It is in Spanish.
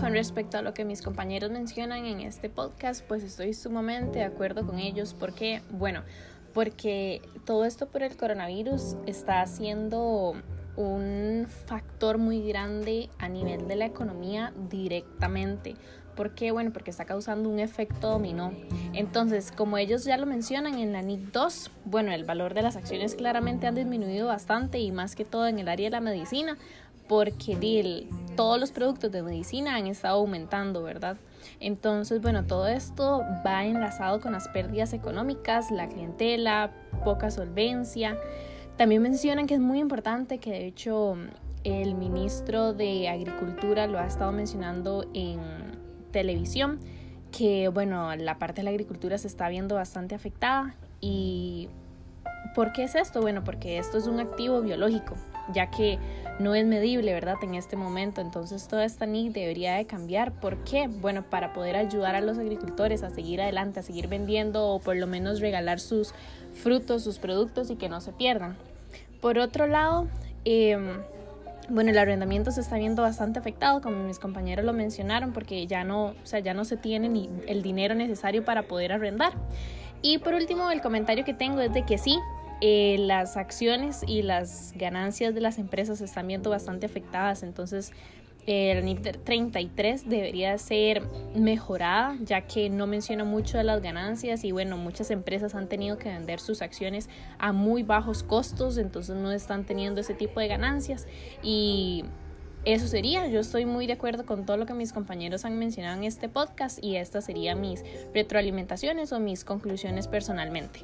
con respecto a lo que mis compañeros mencionan en este podcast, pues estoy sumamente de acuerdo con ellos porque, bueno, porque todo esto por el coronavirus está haciendo un factor muy grande a nivel de la economía directamente. ¿Por qué? Bueno, porque está causando un efecto dominó. Entonces, como ellos ya lo mencionan en la NIC 2, bueno, el valor de las acciones claramente han disminuido bastante y más que todo en el área de la medicina, porque todos los productos de medicina han estado aumentando, ¿verdad? Entonces, bueno, todo esto va enlazado con las pérdidas económicas, la clientela, poca solvencia. También mencionan que es muy importante que de hecho el ministro de Agricultura lo ha estado mencionando en televisión, que bueno, la parte de la agricultura se está viendo bastante afectada y ¿por qué es esto? Bueno, porque esto es un activo biológico, ya que no es medible, ¿verdad? En este momento. Entonces toda esta NIC debería de cambiar. ¿Por qué? Bueno, para poder ayudar a los agricultores a seguir adelante, a seguir vendiendo o por lo menos regalar sus frutos, sus productos y que no se pierdan. Por otro lado, em, bueno, el arrendamiento se está viendo bastante afectado, como mis compañeros lo mencionaron, porque ya no, o sea, ya no se tiene ni el dinero necesario para poder arrendar. Y por último, el comentario que tengo es de que sí, eh, las acciones y las ganancias de las empresas se están viendo bastante afectadas. Entonces, el NIF 33 debería ser mejorada, ya que no menciona mucho de las ganancias y bueno, muchas empresas han tenido que vender sus acciones a muy bajos costos, entonces no están teniendo ese tipo de ganancias y eso sería, yo estoy muy de acuerdo con todo lo que mis compañeros han mencionado en este podcast y estas serían mis retroalimentaciones o mis conclusiones personalmente.